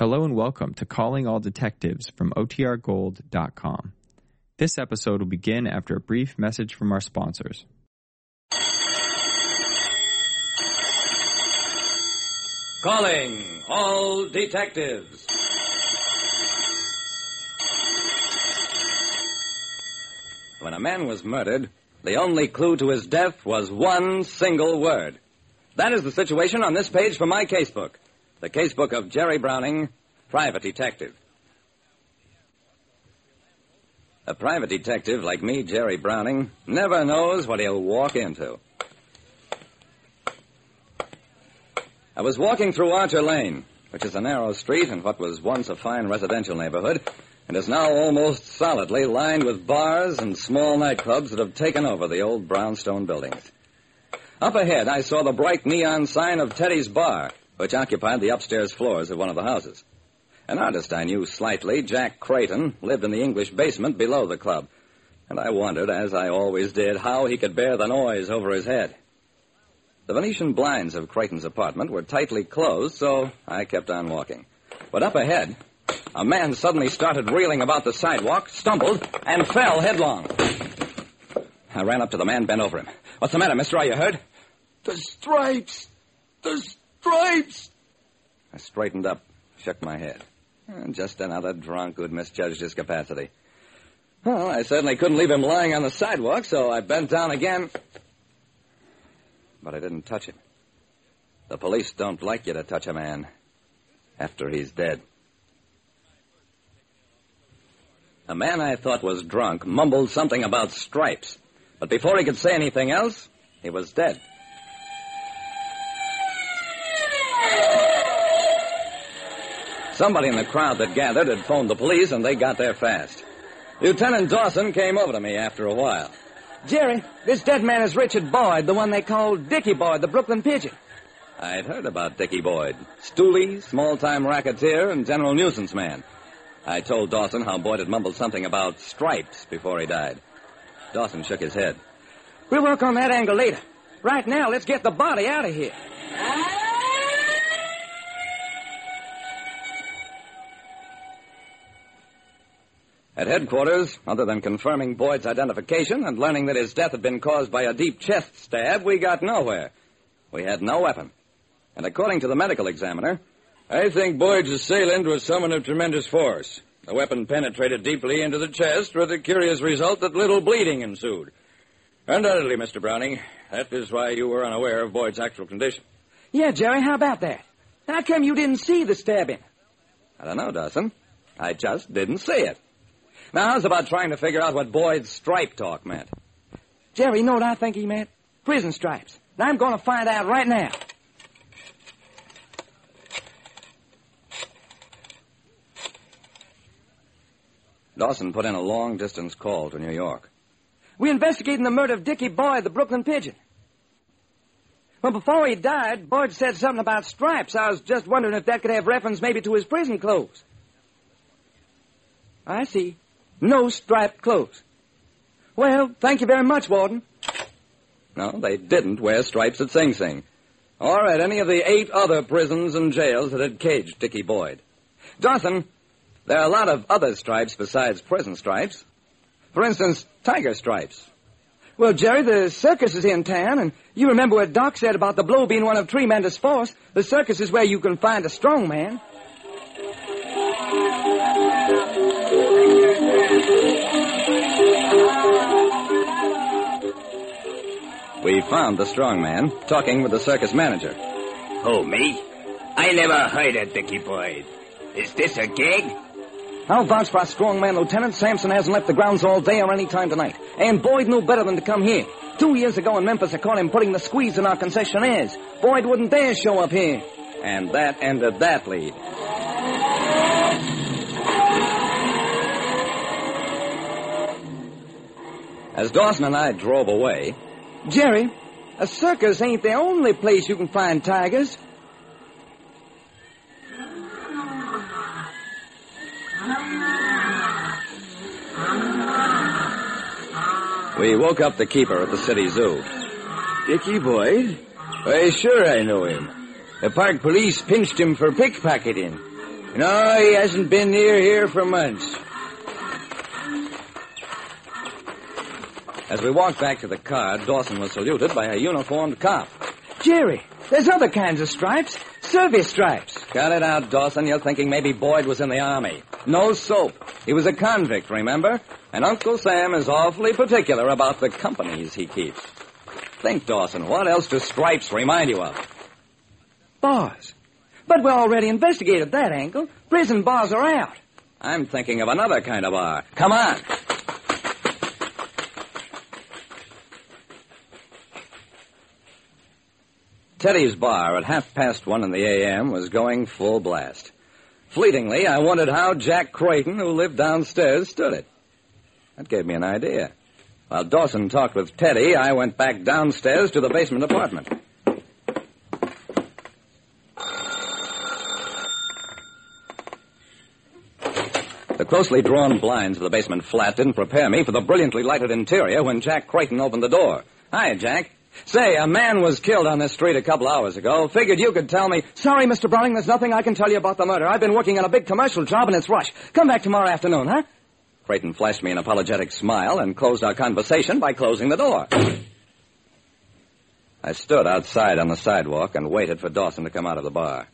Hello and welcome to Calling All Detectives from OTRGold.com. This episode will begin after a brief message from our sponsors. Calling all detectives. When a man was murdered, the only clue to his death was one single word. That is the situation on this page from my casebook. The casebook of Jerry Browning, private detective. A private detective like me, Jerry Browning, never knows what he'll walk into. I was walking through Archer Lane, which is a narrow street in what was once a fine residential neighborhood, and is now almost solidly lined with bars and small nightclubs that have taken over the old brownstone buildings. Up ahead, I saw the bright neon sign of Teddy's Bar, which occupied the upstairs floors of one of the houses. An artist I knew slightly, Jack Creighton, lived in the English basement below the club, and I wondered, as I always did, how he could bear the noise over his head. The Venetian blinds of Creighton's apartment were tightly closed, so I kept on walking. But up ahead, a man suddenly started reeling about the sidewalk, stumbled, and fell headlong. I ran up to the man, bent over him. What's the matter, mister? Are you hurt? The stripes! The stripes! I straightened up, shook my head. Eh, Just another drunk who'd misjudged his capacity. Well, I certainly couldn't leave him lying on the sidewalk, so I bent down again. But I didn't touch him. The police don't like you to touch a man after he's dead. A man I thought was drunk mumbled something about stripes, but before he could say anything else, he was dead. Somebody in the crowd that gathered had phoned the police, and they got there fast. Lieutenant Dawson came over to me after a while. Jerry, this dead man is Richard Boyd, the one they call Dicky Boyd, the Brooklyn Pigeon. I'd heard about Dicky Boyd. Stoolie, small-time racketeer, and general nuisance man. I told Dawson how Boyd had mumbled something about stripes before he died. Dawson shook his head. We'll work on that angle later. Right now, let's get the body out of here. At headquarters, other than confirming Boyd's identification and learning that his death had been caused by a deep chest stab, we got nowhere. We had no weapon. And according to the medical examiner, I think Boyd's assailant was someone of tremendous force. The weapon penetrated deeply into the chest with the curious result that little bleeding ensued. Undoubtedly, Mr. Browning, that is why you were unaware of Boyd's actual condition. Yeah, Jerry, how about that? How come you didn't see the stabbing? I don't know, Dawson. I just didn't see it. Now, how's about trying to figure out what Boyd's stripe talk meant? Jerry, you know what I think he meant? Prison stripes. And I'm going to find out right now. Dawson put in a long distance call to New York. We're investigating the murder of Dicky Boyd, the Brooklyn Pigeon. Well, before he died, Boyd said something about stripes. I was just wondering if that could have reference maybe to his prison clothes. I see. No striped clothes. Well, thank you very much, Warden. No, they didn't wear stripes at Sing Sing. Or at any of the eight other prisons and jails that had caged Dicky Boyd. Dawson, there are a lot of other stripes besides prison stripes. For instance, tiger stripes. Well, Jerry, the circus is in town, and you remember what Doc said about the blow being one of tremendous force. The circus is where you can find a strong man. We found the strong man talking with the circus manager. Who, me? I never heard of Dicky Boyd. Is this a gig? I'll vouch for our strong man, Lieutenant. Sampson hasn't left the grounds all day or any time tonight. And Boyd knew better than to come here. Two years ago in Memphis, I caught him putting the squeeze in our concessionaires. Boyd wouldn't dare show up here. And that ended that lead. As Dawson and I drove away, Jerry, a circus ain't the only place you can find tigers. we woke up the keeper at the city zoo. Dicky Boyd? Why, sure I know him. The park police pinched him for pickpocketing. No, he hasn't been near here for months. As we walked back to the car, Dawson was saluted by a uniformed cop. Jerry, there's other kinds of stripes. Service stripes. Cut it out, Dawson. You're thinking maybe Boyd was in the Army. No soap. He was a convict, remember? And Uncle Sam is awfully particular about the companies he keeps. Think, Dawson, what else do stripes remind you of? Bars. But we already investigated that angle. Prison bars are out. I'm thinking of another kind of bar. Come on. Teddy's bar at half past one in the a.m. was going full blast. Fleetingly, I wondered how Jack Creighton, who lived downstairs, stood it. That gave me an idea. While Dawson talked with Teddy, I went back downstairs to the basement apartment. The closely drawn blinds of the basement flat didn't prepare me for the brilliantly lighted interior when Jack Creighton opened the door. Hi, Jack. Say, a man was killed on this street a couple hours ago. Figured you could tell me. Sorry, Mr. Browning, there's nothing I can tell you about the murder. I've been working on a big commercial job and it's rush. Come back tomorrow afternoon, huh? Creighton flashed me an apologetic smile and closed our conversation by closing the door. I stood outside on the sidewalk and waited for Dawson to come out of the bar.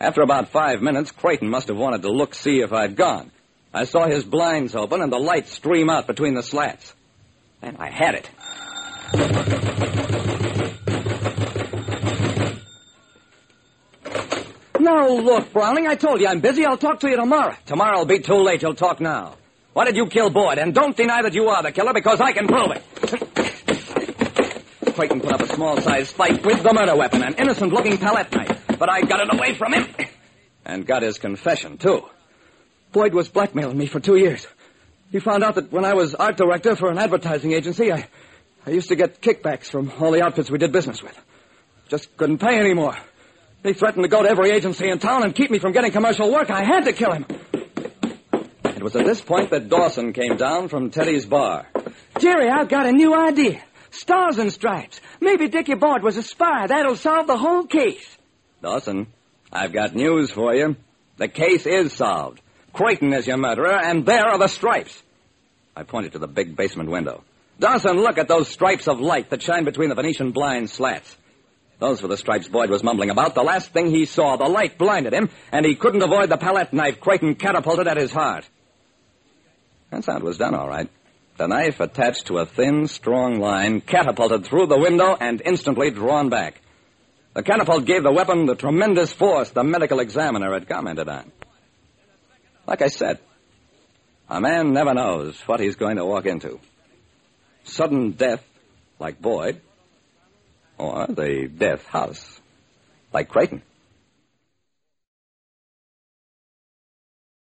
After about five minutes, Creighton must have wanted to look see if I'd gone. I saw his blinds open and the light stream out between the slats. And I had it. Now, look, Browning, I told you I'm busy. I'll talk to you tomorrow. Tomorrow'll be too late. You'll talk now. Why did you kill Boyd? And don't deny that you are the killer because I can prove it. Creighton put up a small-sized fight with the murder weapon, an innocent-looking palette knife. But I got it away from him. And got his confession, too. Boyd was blackmailing me for two years. He found out that when I was art director for an advertising agency, I, I used to get kickbacks from all the outfits we did business with. Just couldn't pay anymore. He threatened to go to every agency in town and keep me from getting commercial work. I had to kill him. It was at this point that Dawson came down from Teddy's bar. Jerry, I've got a new idea. Stars and stripes. Maybe Dicky Boyd was a spy. That'll solve the whole case. Dawson, I've got news for you. The case is solved. Creighton is your murderer, and there are the stripes. I pointed to the big basement window. Dawson, look at those stripes of light that shine between the Venetian blind slats. Those were the stripes Boyd was mumbling about. The last thing he saw, the light blinded him, and he couldn't avoid the palette knife Creighton catapulted at his heart. That's how it was done, all right. The knife attached to a thin, strong line, catapulted through the window and instantly drawn back. The catapult gave the weapon the tremendous force the medical examiner had commented on. Like I said, a man never knows what he's going to walk into. Sudden death, like Boyd, or the death house, like Creighton.